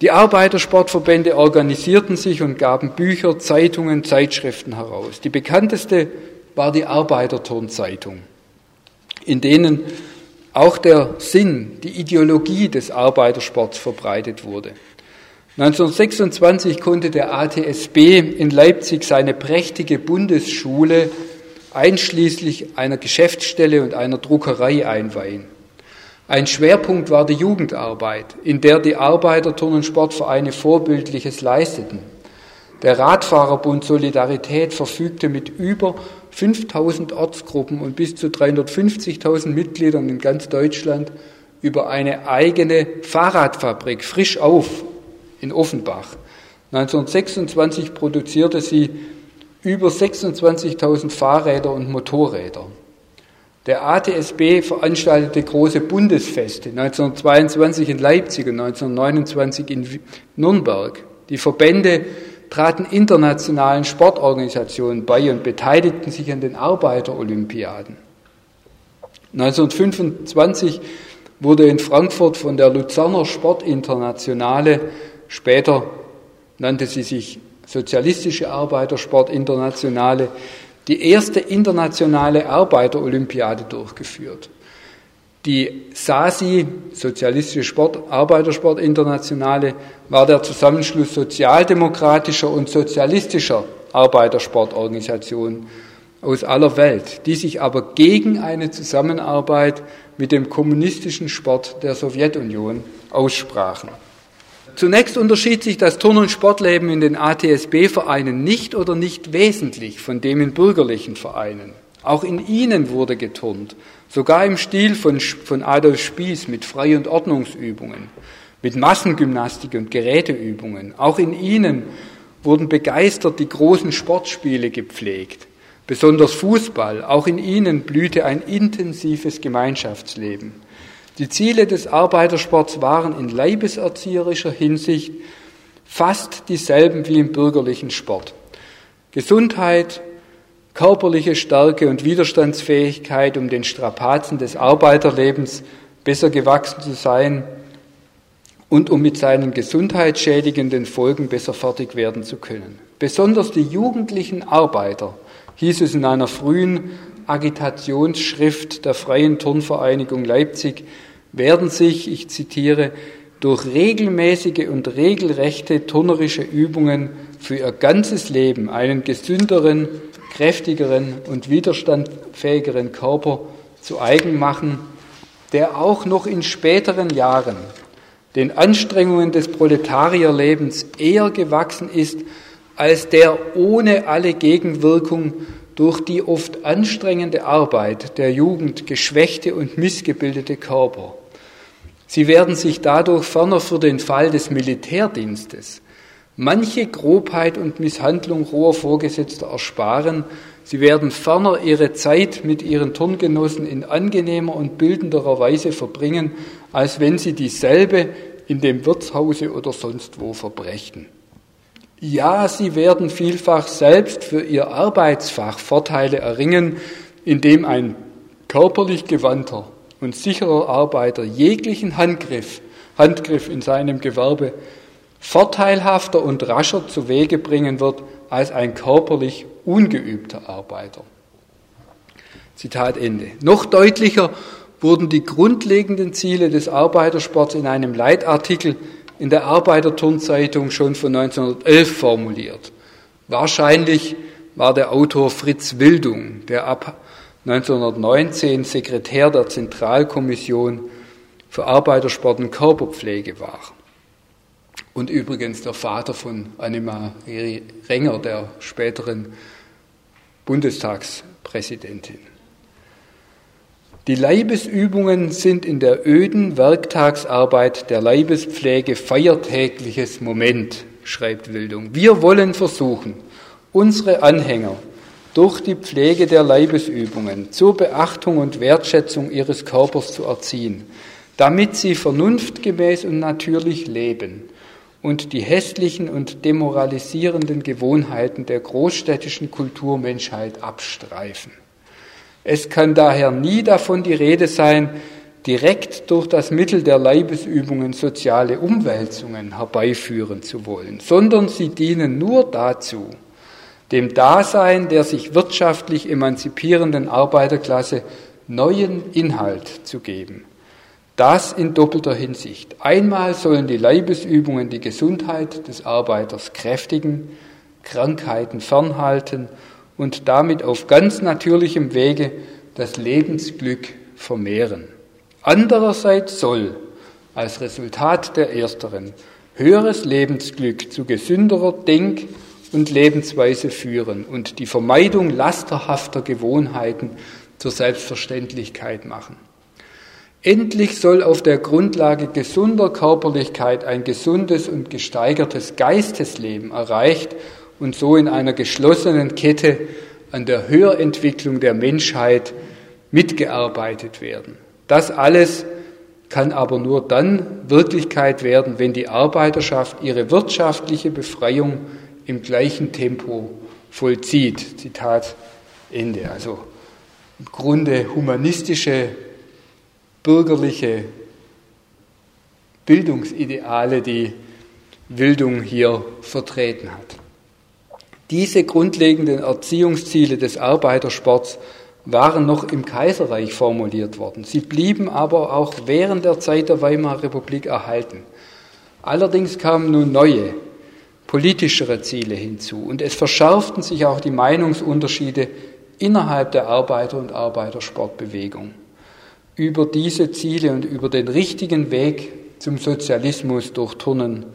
Die Arbeitersportverbände organisierten sich und gaben Bücher, Zeitungen, Zeitschriften heraus. Die bekannteste war die Arbeiterturnzeitung, in denen auch der Sinn, die Ideologie des Arbeitersports verbreitet wurde. 1926 konnte der ATSB in Leipzig seine prächtige Bundesschule einschließlich einer Geschäftsstelle und einer Druckerei einweihen. Ein Schwerpunkt war die Jugendarbeit, in der die Arbeiterturn- und Sportvereine Vorbildliches leisteten. Der Radfahrerbund Solidarität verfügte mit über 5000 Ortsgruppen und bis zu 350.000 Mitgliedern in ganz Deutschland über eine eigene Fahrradfabrik, frisch auf, in Offenbach. 1926 produzierte sie über 26.000 Fahrräder und Motorräder. Der ATSB veranstaltete große Bundesfeste 1922 in Leipzig und 1929 in Nürnberg. Die Verbände traten internationalen Sportorganisationen bei und beteiligten sich an den Arbeiterolympiaden. 1925 wurde in Frankfurt von der Luzerner Sportinternationale, später nannte sie sich Sozialistische Arbeitersportinternationale, die erste internationale Arbeiterolympiade durchgeführt. Die SASI, Sozialistische Sport, Arbeitersportinternationale, war der Zusammenschluss sozialdemokratischer und sozialistischer Arbeitersportorganisationen aus aller Welt, die sich aber gegen eine Zusammenarbeit mit dem kommunistischen Sport der Sowjetunion aussprachen. Zunächst unterschied sich das Turn- und Sportleben in den ATSB-Vereinen nicht oder nicht wesentlich von dem in bürgerlichen Vereinen. Auch in ihnen wurde geturnt, sogar im Stil von, von Adolf Spieß mit Frei- und Ordnungsübungen, mit Massengymnastik und Geräteübungen. Auch in ihnen wurden begeistert die großen Sportspiele gepflegt, besonders Fußball. Auch in ihnen blühte ein intensives Gemeinschaftsleben. Die Ziele des Arbeitersports waren in leibeserzieherischer Hinsicht fast dieselben wie im bürgerlichen Sport. Gesundheit, körperliche Stärke und Widerstandsfähigkeit, um den Strapazen des Arbeiterlebens besser gewachsen zu sein und um mit seinen gesundheitsschädigenden Folgen besser fertig werden zu können. Besonders die jugendlichen Arbeiter, hieß es in einer frühen Agitationsschrift der Freien Turnvereinigung Leipzig, werden sich, ich zitiere, durch regelmäßige und regelrechte turnerische Übungen für ihr ganzes Leben einen gesünderen, kräftigeren und widerstandsfähigeren Körper zu eigen machen, der auch noch in späteren Jahren den Anstrengungen des Proletarierlebens eher gewachsen ist, als der ohne alle Gegenwirkung durch die oft anstrengende Arbeit der Jugend geschwächte und missgebildete Körper. Sie werden sich dadurch ferner für den Fall des Militärdienstes manche Grobheit und Misshandlung roher Vorgesetzter ersparen. Sie werden ferner ihre Zeit mit ihren Turngenossen in angenehmer und bildenderer Weise verbringen, als wenn sie dieselbe in dem Wirtshause oder sonst wo verbrächten. Ja, sie werden vielfach selbst für ihr Arbeitsfach Vorteile erringen, indem ein körperlich gewandter und sicherer Arbeiter jeglichen Handgriff, Handgriff in seinem Gewerbe vorteilhafter und rascher zu Wege bringen wird als ein körperlich ungeübter Arbeiter. Zitat Ende. Noch deutlicher wurden die grundlegenden Ziele des Arbeitersports in einem Leitartikel in der Arbeiterturnzeitung schon von 1911 formuliert. Wahrscheinlich war der Autor Fritz Wildung, der ab 1919 Sekretär der Zentralkommission für Arbeitersport und Körperpflege war. Und übrigens der Vater von Annemarie Renger, der späteren Bundestagspräsidentin. Die Leibesübungen sind in der öden Werktagsarbeit der Leibespflege feiertägliches Moment, schreibt Wildung. Wir wollen versuchen, unsere Anhänger durch die Pflege der Leibesübungen zur Beachtung und Wertschätzung ihres Körpers zu erziehen, damit sie vernunftgemäß und natürlich leben und die hässlichen und demoralisierenden Gewohnheiten der großstädtischen Kulturmenschheit abstreifen. Es kann daher nie davon die Rede sein, direkt durch das Mittel der Leibesübungen soziale Umwälzungen herbeiführen zu wollen, sondern sie dienen nur dazu, dem Dasein der sich wirtschaftlich emanzipierenden Arbeiterklasse neuen Inhalt zu geben. Das in doppelter Hinsicht. Einmal sollen die Leibesübungen die Gesundheit des Arbeiters kräftigen, Krankheiten fernhalten und damit auf ganz natürlichem Wege das Lebensglück vermehren. Andererseits soll als Resultat der ersteren höheres Lebensglück zu gesünderer Denk- und Lebensweise führen und die Vermeidung lasterhafter Gewohnheiten zur Selbstverständlichkeit machen. Endlich soll auf der Grundlage gesunder Körperlichkeit ein gesundes und gesteigertes Geistesleben erreicht und so in einer geschlossenen Kette an der Höherentwicklung der Menschheit mitgearbeitet werden. Das alles kann aber nur dann Wirklichkeit werden, wenn die Arbeiterschaft ihre wirtschaftliche Befreiung im gleichen Tempo vollzieht. Zitat Ende. Also im Grunde humanistische, bürgerliche Bildungsideale, die Wildung hier vertreten hat. Diese grundlegenden Erziehungsziele des Arbeitersports waren noch im Kaiserreich formuliert worden. Sie blieben aber auch während der Zeit der Weimarer Republik erhalten. Allerdings kamen nun neue, politischere Ziele hinzu. Und es verschärften sich auch die Meinungsunterschiede innerhalb der Arbeiter- und Arbeitersportbewegung über diese Ziele und über den richtigen Weg zum Sozialismus durch Turnen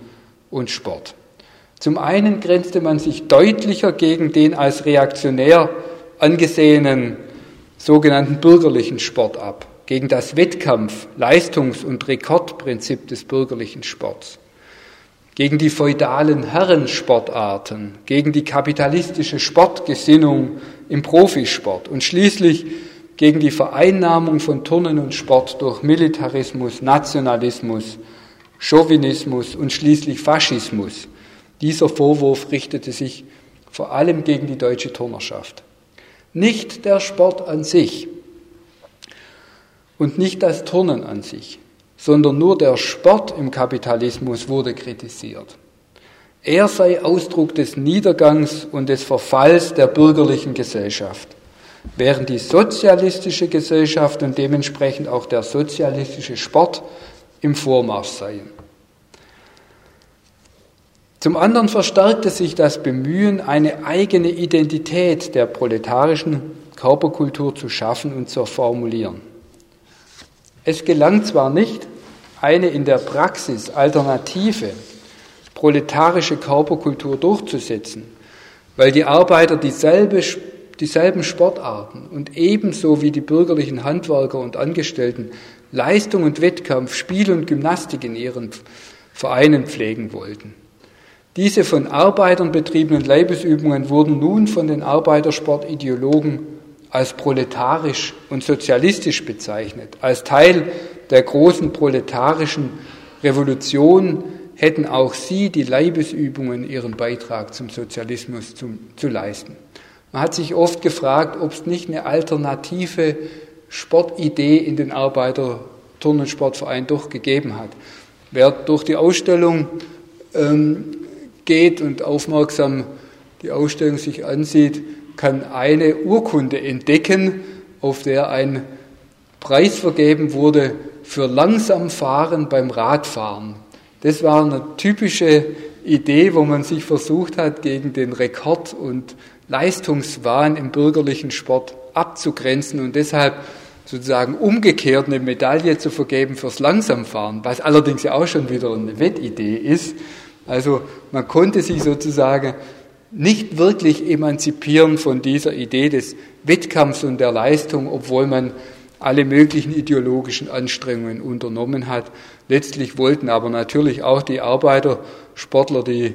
und Sport. Zum einen grenzte man sich deutlicher gegen den als reaktionär angesehenen sogenannten bürgerlichen Sport ab, gegen das Wettkampf-, Leistungs- und Rekordprinzip des bürgerlichen Sports gegen die feudalen Herrensportarten, gegen die kapitalistische Sportgesinnung im Profisport und schließlich gegen die Vereinnahmung von Turnen und Sport durch Militarismus, Nationalismus, Chauvinismus und schließlich Faschismus. Dieser Vorwurf richtete sich vor allem gegen die deutsche Turnerschaft. Nicht der Sport an sich und nicht das Turnen an sich, sondern nur der Sport im Kapitalismus wurde kritisiert. Er sei Ausdruck des Niedergangs und des Verfalls der bürgerlichen Gesellschaft, während die sozialistische Gesellschaft und dementsprechend auch der sozialistische Sport im Vormarsch seien. Zum anderen verstärkte sich das Bemühen, eine eigene Identität der proletarischen Körperkultur zu schaffen und zu formulieren. Es gelang zwar nicht, eine in der Praxis alternative proletarische Körperkultur durchzusetzen, weil die Arbeiter dieselbe, dieselben Sportarten und ebenso wie die bürgerlichen Handwerker und Angestellten Leistung und Wettkampf, Spiel und Gymnastik in ihren Vereinen pflegen wollten. Diese von Arbeitern betriebenen Leibesübungen wurden nun von den Arbeitersportideologen als proletarisch und sozialistisch bezeichnet. Als Teil der großen proletarischen Revolution hätten auch sie die Leibesübungen ihren Beitrag zum Sozialismus zum, zu leisten. Man hat sich oft gefragt, ob es nicht eine alternative Sportidee in den Arbeiter Turn- und Sportverein doch gegeben hat. Wer durch die Ausstellung ähm, geht und aufmerksam die Ausstellung sich ansieht, kann eine Urkunde entdecken, auf der ein Preis vergeben wurde für langsam Fahren beim Radfahren. Das war eine typische Idee, wo man sich versucht hat, gegen den Rekord und Leistungswahn im bürgerlichen Sport abzugrenzen und deshalb sozusagen umgekehrt eine Medaille zu vergeben fürs Langsamfahren, was allerdings ja auch schon wieder eine Wettidee ist. Also man konnte sich sozusagen nicht wirklich emanzipieren von dieser Idee des Wettkampfs und der Leistung, obwohl man alle möglichen ideologischen Anstrengungen unternommen hat. Letztlich wollten aber natürlich auch die Arbeitersportler, die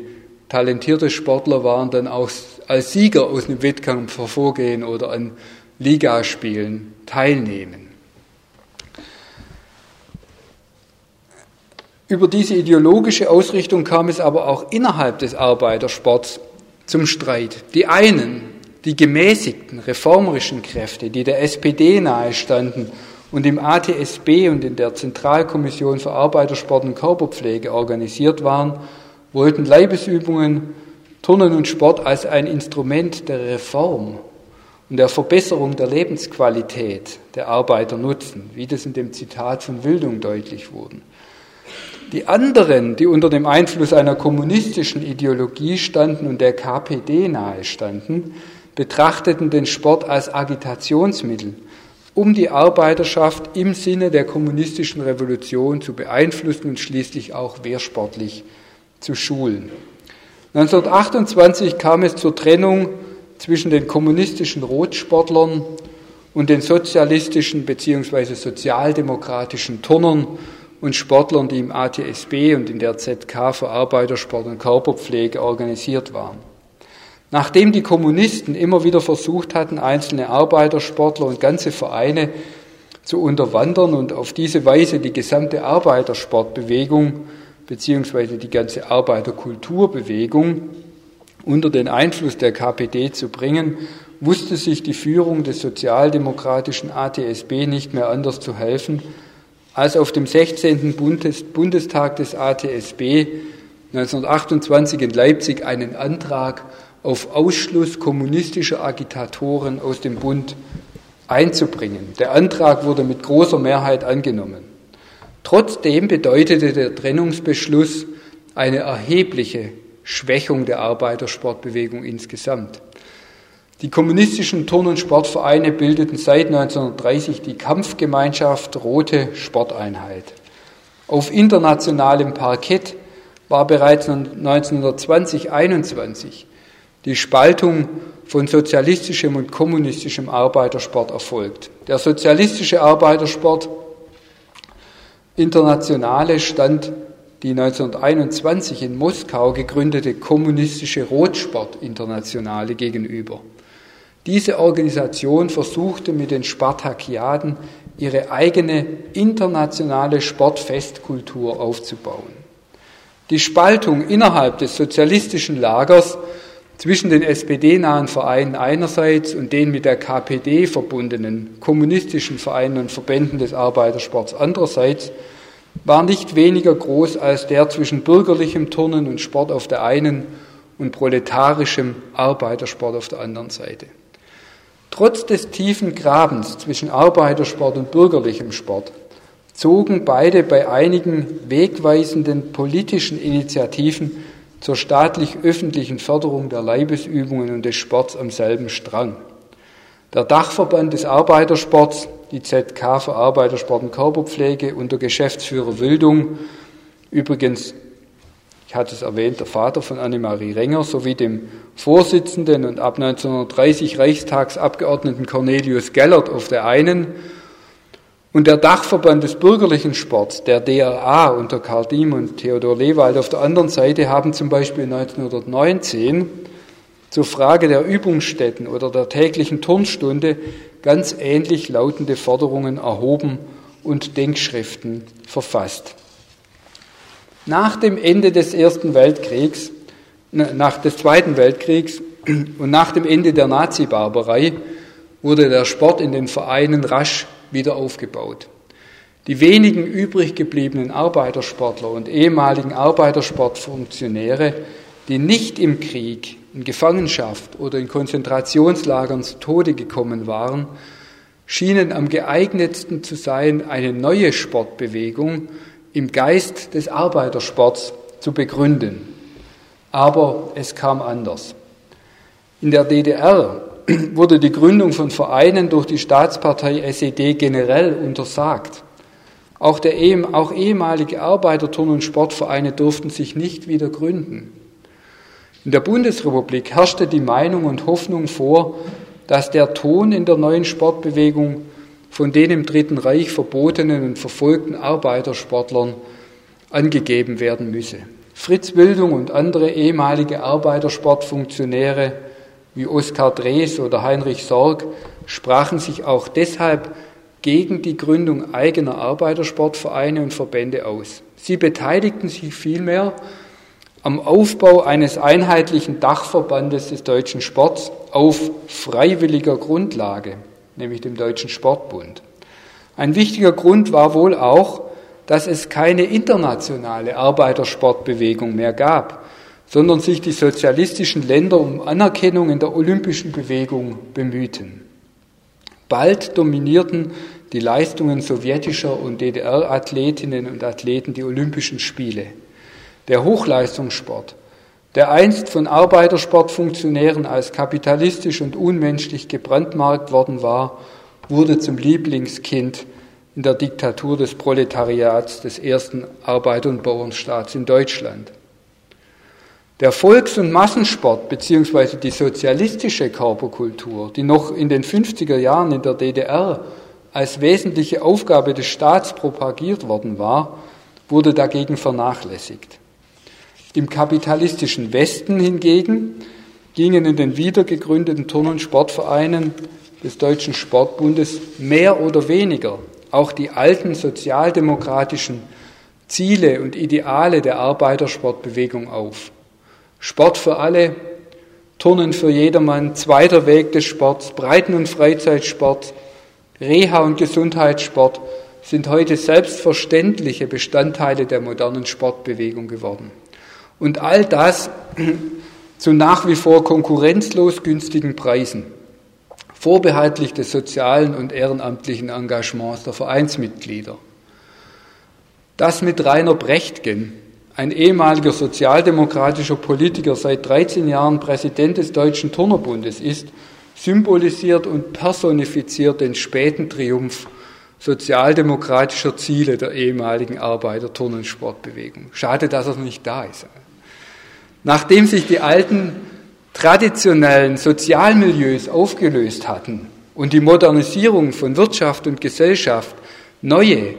talentierte Sportler waren, dann auch als Sieger aus einem Wettkampf hervorgehen oder an Ligaspielen teilnehmen. Über diese ideologische Ausrichtung kam es aber auch innerhalb des Arbeitersports zum Streit. Die einen, die gemäßigten, reformerischen Kräfte, die der SPD nahestanden und im ATSB und in der Zentralkommission für Arbeitersport und Körperpflege organisiert waren, wollten Leibesübungen, Turnen und Sport als ein Instrument der Reform und der Verbesserung der Lebensqualität der Arbeiter nutzen, wie das in dem Zitat von Wildung deutlich wurde. Die anderen, die unter dem Einfluss einer kommunistischen Ideologie standen und der KPD nahestanden, betrachteten den Sport als Agitationsmittel, um die Arbeiterschaft im Sinne der kommunistischen Revolution zu beeinflussen und schließlich auch wehrsportlich zu schulen. 1928 kam es zur Trennung zwischen den kommunistischen Rotsportlern und den sozialistischen bzw. sozialdemokratischen Turnern und Sportlern, die im ATSB und in der ZK für Arbeitersport und Körperpflege organisiert waren. Nachdem die Kommunisten immer wieder versucht hatten, einzelne Arbeitersportler und ganze Vereine zu unterwandern und auf diese Weise die gesamte Arbeitersportbewegung bzw. die ganze Arbeiterkulturbewegung unter den Einfluss der KPD zu bringen, wusste sich die Führung des sozialdemokratischen ATSB nicht mehr anders zu helfen, als auf dem 16. Bundestag des ATSB 1928 in Leipzig einen Antrag auf Ausschluss kommunistischer Agitatoren aus dem Bund einzubringen. Der Antrag wurde mit großer Mehrheit angenommen. Trotzdem bedeutete der Trennungsbeschluss eine erhebliche Schwächung der Arbeitersportbewegung insgesamt. Die kommunistischen Turn- und Sportvereine bildeten seit 1930 die Kampfgemeinschaft Rote Sporteinheit. Auf internationalem Parkett war bereits 1920-21 die Spaltung von sozialistischem und kommunistischem Arbeitersport erfolgt. Der sozialistische Arbeitersport Internationale stand die 1921 in Moskau gegründete kommunistische Rotsport-Internationale gegenüber. Diese Organisation versuchte mit den Spartakiaden ihre eigene internationale Sportfestkultur aufzubauen. Die Spaltung innerhalb des sozialistischen Lagers zwischen den SPD-nahen Vereinen einerseits und den mit der KPD verbundenen kommunistischen Vereinen und Verbänden des Arbeitersports andererseits war nicht weniger groß als der zwischen bürgerlichem Turnen und Sport auf der einen und proletarischem Arbeitersport auf der anderen Seite. Trotz des tiefen Grabens zwischen Arbeitersport und bürgerlichem Sport zogen beide bei einigen wegweisenden politischen Initiativen zur staatlich-öffentlichen Förderung der Leibesübungen und des Sports am selben Strang. Der Dachverband des Arbeitersports die ZK für Arbeitersport und Körperpflege unter Geschäftsführer Wildung, übrigens, ich hatte es erwähnt, der Vater von Annemarie Renger sowie dem Vorsitzenden und ab 1930 Reichstagsabgeordneten Cornelius Gellert auf der einen und der Dachverband des bürgerlichen Sports, der DRA unter Karl Diem und Theodor Lewald auf der anderen Seite, haben zum Beispiel 1919 zur Frage der Übungsstätten oder der täglichen Turnstunde ganz ähnlich lautende Forderungen erhoben und Denkschriften verfasst. Nach dem Ende des Ersten Weltkriegs, nach des Zweiten Weltkriegs und nach dem Ende der Nazi-Barbarei wurde der Sport in den Vereinen rasch wieder aufgebaut. Die wenigen übrig gebliebenen Arbeitersportler und ehemaligen Arbeitersportfunktionäre, die nicht im Krieg in Gefangenschaft oder in Konzentrationslagern zu Tode gekommen waren, schienen am geeignetsten zu sein, eine neue Sportbewegung im Geist des Arbeitersports zu begründen. Aber es kam anders. In der DDR wurde die Gründung von Vereinen durch die Staatspartei SED generell untersagt. Auch, der, auch ehemalige Arbeiterturn- und Sportvereine durften sich nicht wieder gründen. In der Bundesrepublik herrschte die Meinung und Hoffnung vor, dass der Ton in der neuen Sportbewegung von den im Dritten Reich verbotenen und verfolgten Arbeitersportlern angegeben werden müsse. Fritz Bildung und andere ehemalige Arbeitersportfunktionäre wie Oskar Drees oder Heinrich Sorg sprachen sich auch deshalb gegen die Gründung eigener Arbeitersportvereine und Verbände aus. Sie beteiligten sich vielmehr am Aufbau eines einheitlichen Dachverbandes des deutschen Sports auf freiwilliger Grundlage, nämlich dem Deutschen Sportbund. Ein wichtiger Grund war wohl auch, dass es keine internationale Arbeitersportbewegung mehr gab, sondern sich die sozialistischen Länder um Anerkennung in der olympischen Bewegung bemühten. Bald dominierten die Leistungen sowjetischer und DDR-Athletinnen und Athleten die Olympischen Spiele. Der Hochleistungssport, der einst von Arbeitersportfunktionären als kapitalistisch und unmenschlich gebrandmarkt worden war, wurde zum Lieblingskind in der Diktatur des Proletariats des ersten Arbeiter- und Bauernstaats in Deutschland. Der Volks- und Massensport bzw. die sozialistische Körperkultur, die noch in den 50er Jahren in der DDR als wesentliche Aufgabe des Staats propagiert worden war, wurde dagegen vernachlässigt. Im kapitalistischen Westen hingegen gingen in den wiedergegründeten Turn- und Sportvereinen des Deutschen Sportbundes mehr oder weniger auch die alten sozialdemokratischen Ziele und Ideale der Arbeitersportbewegung auf. Sport für alle, Turnen für jedermann, zweiter Weg des Sports, Breiten- und Freizeitsport, Reha- und Gesundheitssport sind heute selbstverständliche Bestandteile der modernen Sportbewegung geworden. Und all das zu nach wie vor konkurrenzlos günstigen Preisen, vorbehaltlich des sozialen und ehrenamtlichen Engagements der Vereinsmitglieder. Das mit Rainer Brechtgen, ein ehemaliger sozialdemokratischer Politiker, seit 13 Jahren Präsident des Deutschen Turnerbundes ist, symbolisiert und personifiziert den späten Triumph sozialdemokratischer Ziele der ehemaligen Arbeiter-, und Sportbewegung. Schade, dass er nicht da ist. Nachdem sich die alten traditionellen Sozialmilieus aufgelöst hatten und die Modernisierung von Wirtschaft und Gesellschaft neue,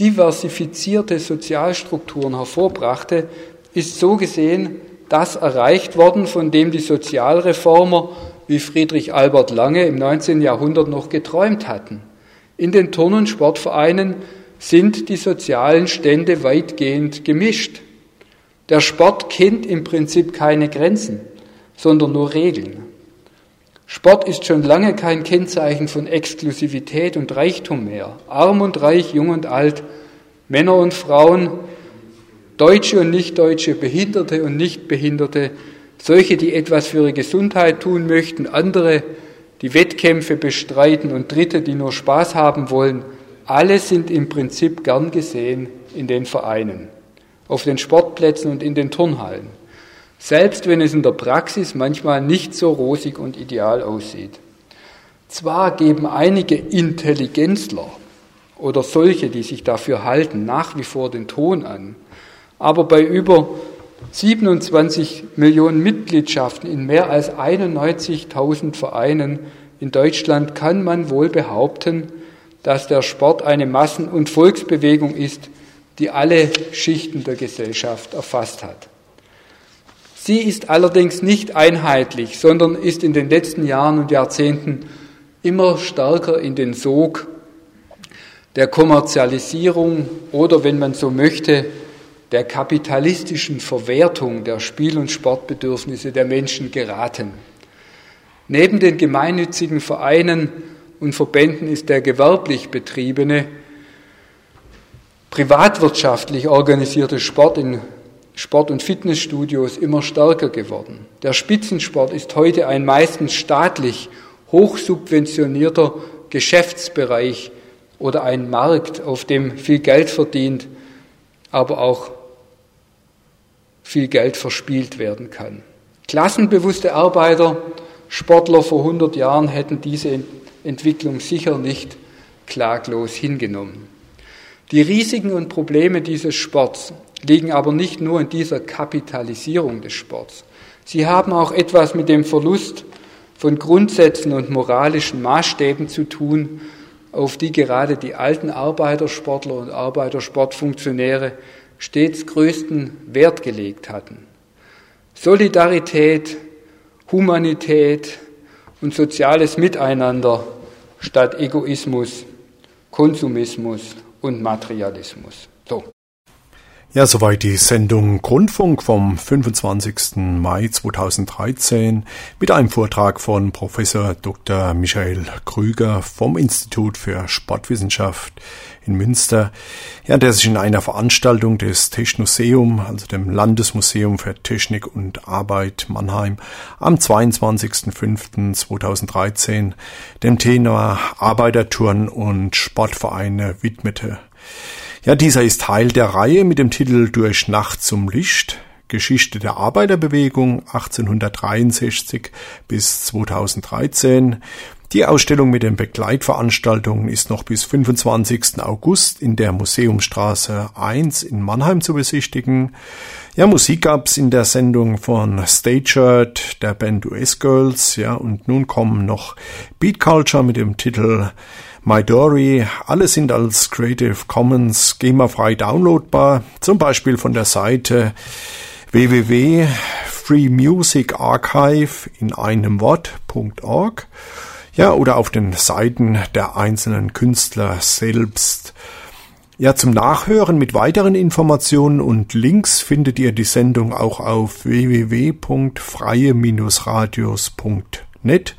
diversifizierte Sozialstrukturen hervorbrachte, ist so gesehen das erreicht worden, von dem die Sozialreformer wie Friedrich Albert Lange im 19. Jahrhundert noch geträumt hatten. In den Turn- und Sportvereinen sind die sozialen Stände weitgehend gemischt. Der Sport kennt im Prinzip keine Grenzen, sondern nur Regeln. Sport ist schon lange kein Kennzeichen von Exklusivität und Reichtum mehr. Arm und reich, jung und alt, Männer und Frauen, Deutsche und Nichtdeutsche, Behinderte und Nichtbehinderte, solche, die etwas für ihre Gesundheit tun möchten, andere, die Wettkämpfe bestreiten und Dritte, die nur Spaß haben wollen, alle sind im Prinzip gern gesehen in den Vereinen auf den Sportplätzen und in den Turnhallen, selbst wenn es in der Praxis manchmal nicht so rosig und ideal aussieht. Zwar geben einige Intelligenzler oder solche, die sich dafür halten, nach wie vor den Ton an, aber bei über 27 Millionen Mitgliedschaften in mehr als 91.000 Vereinen in Deutschland kann man wohl behaupten, dass der Sport eine Massen- und Volksbewegung ist, die alle Schichten der Gesellschaft erfasst hat. Sie ist allerdings nicht einheitlich, sondern ist in den letzten Jahren und Jahrzehnten immer stärker in den Sog der Kommerzialisierung oder, wenn man so möchte, der kapitalistischen Verwertung der Spiel- und Sportbedürfnisse der Menschen geraten. Neben den gemeinnützigen Vereinen und Verbänden ist der gewerblich betriebene privatwirtschaftlich organisierte Sport in Sport- und Fitnessstudios immer stärker geworden. Der Spitzensport ist heute ein meistens staatlich hochsubventionierter Geschäftsbereich oder ein Markt, auf dem viel Geld verdient, aber auch viel Geld verspielt werden kann. Klassenbewusste Arbeiter, Sportler vor 100 Jahren hätten diese Entwicklung sicher nicht klaglos hingenommen. Die Risiken und Probleme dieses Sports liegen aber nicht nur in dieser Kapitalisierung des Sports. Sie haben auch etwas mit dem Verlust von Grundsätzen und moralischen Maßstäben zu tun, auf die gerade die alten Arbeitersportler und Arbeitersportfunktionäre stets größten Wert gelegt hatten. Solidarität, Humanität und soziales Miteinander statt Egoismus, Konsumismus und Materialismus. So. Ja, soweit die Sendung Grundfunk vom 25. Mai 2013 mit einem Vortrag von Professor Dr. Michael Krüger vom Institut für Sportwissenschaft in Münster, ja, der sich in einer Veranstaltung des Technoseum, also dem Landesmuseum für Technik und Arbeit Mannheim, am 22.05.2013 dem Thema Arbeiterturn und Sportvereine widmete. Ja, dieser ist Teil der Reihe mit dem Titel Durch Nacht zum Licht. Geschichte der Arbeiterbewegung 1863 bis 2013. Die Ausstellung mit den Begleitveranstaltungen ist noch bis 25. August in der Museumsstraße 1 in Mannheim zu besichtigen. Ja, Musik gab's in der Sendung von Stageshirt, der Band US Girls, ja, und nun kommen noch Beat Culture mit dem Titel MyDory, alle sind als Creative Commons GEMA-frei downloadbar, zum Beispiel von der Seite www.freemusicarchive in einem Wort.org, ja, oder auf den Seiten der einzelnen Künstler selbst. Ja, zum Nachhören mit weiteren Informationen und Links findet ihr die Sendung auch auf www.freie-radios.de net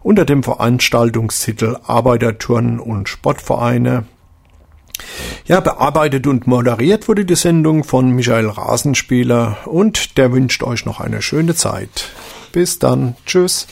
unter dem Veranstaltungstitel Arbeiterturnen und Sportvereine. Ja, bearbeitet und moderiert wurde die Sendung von Michael Rasenspieler und der wünscht euch noch eine schöne Zeit. Bis dann. Tschüss.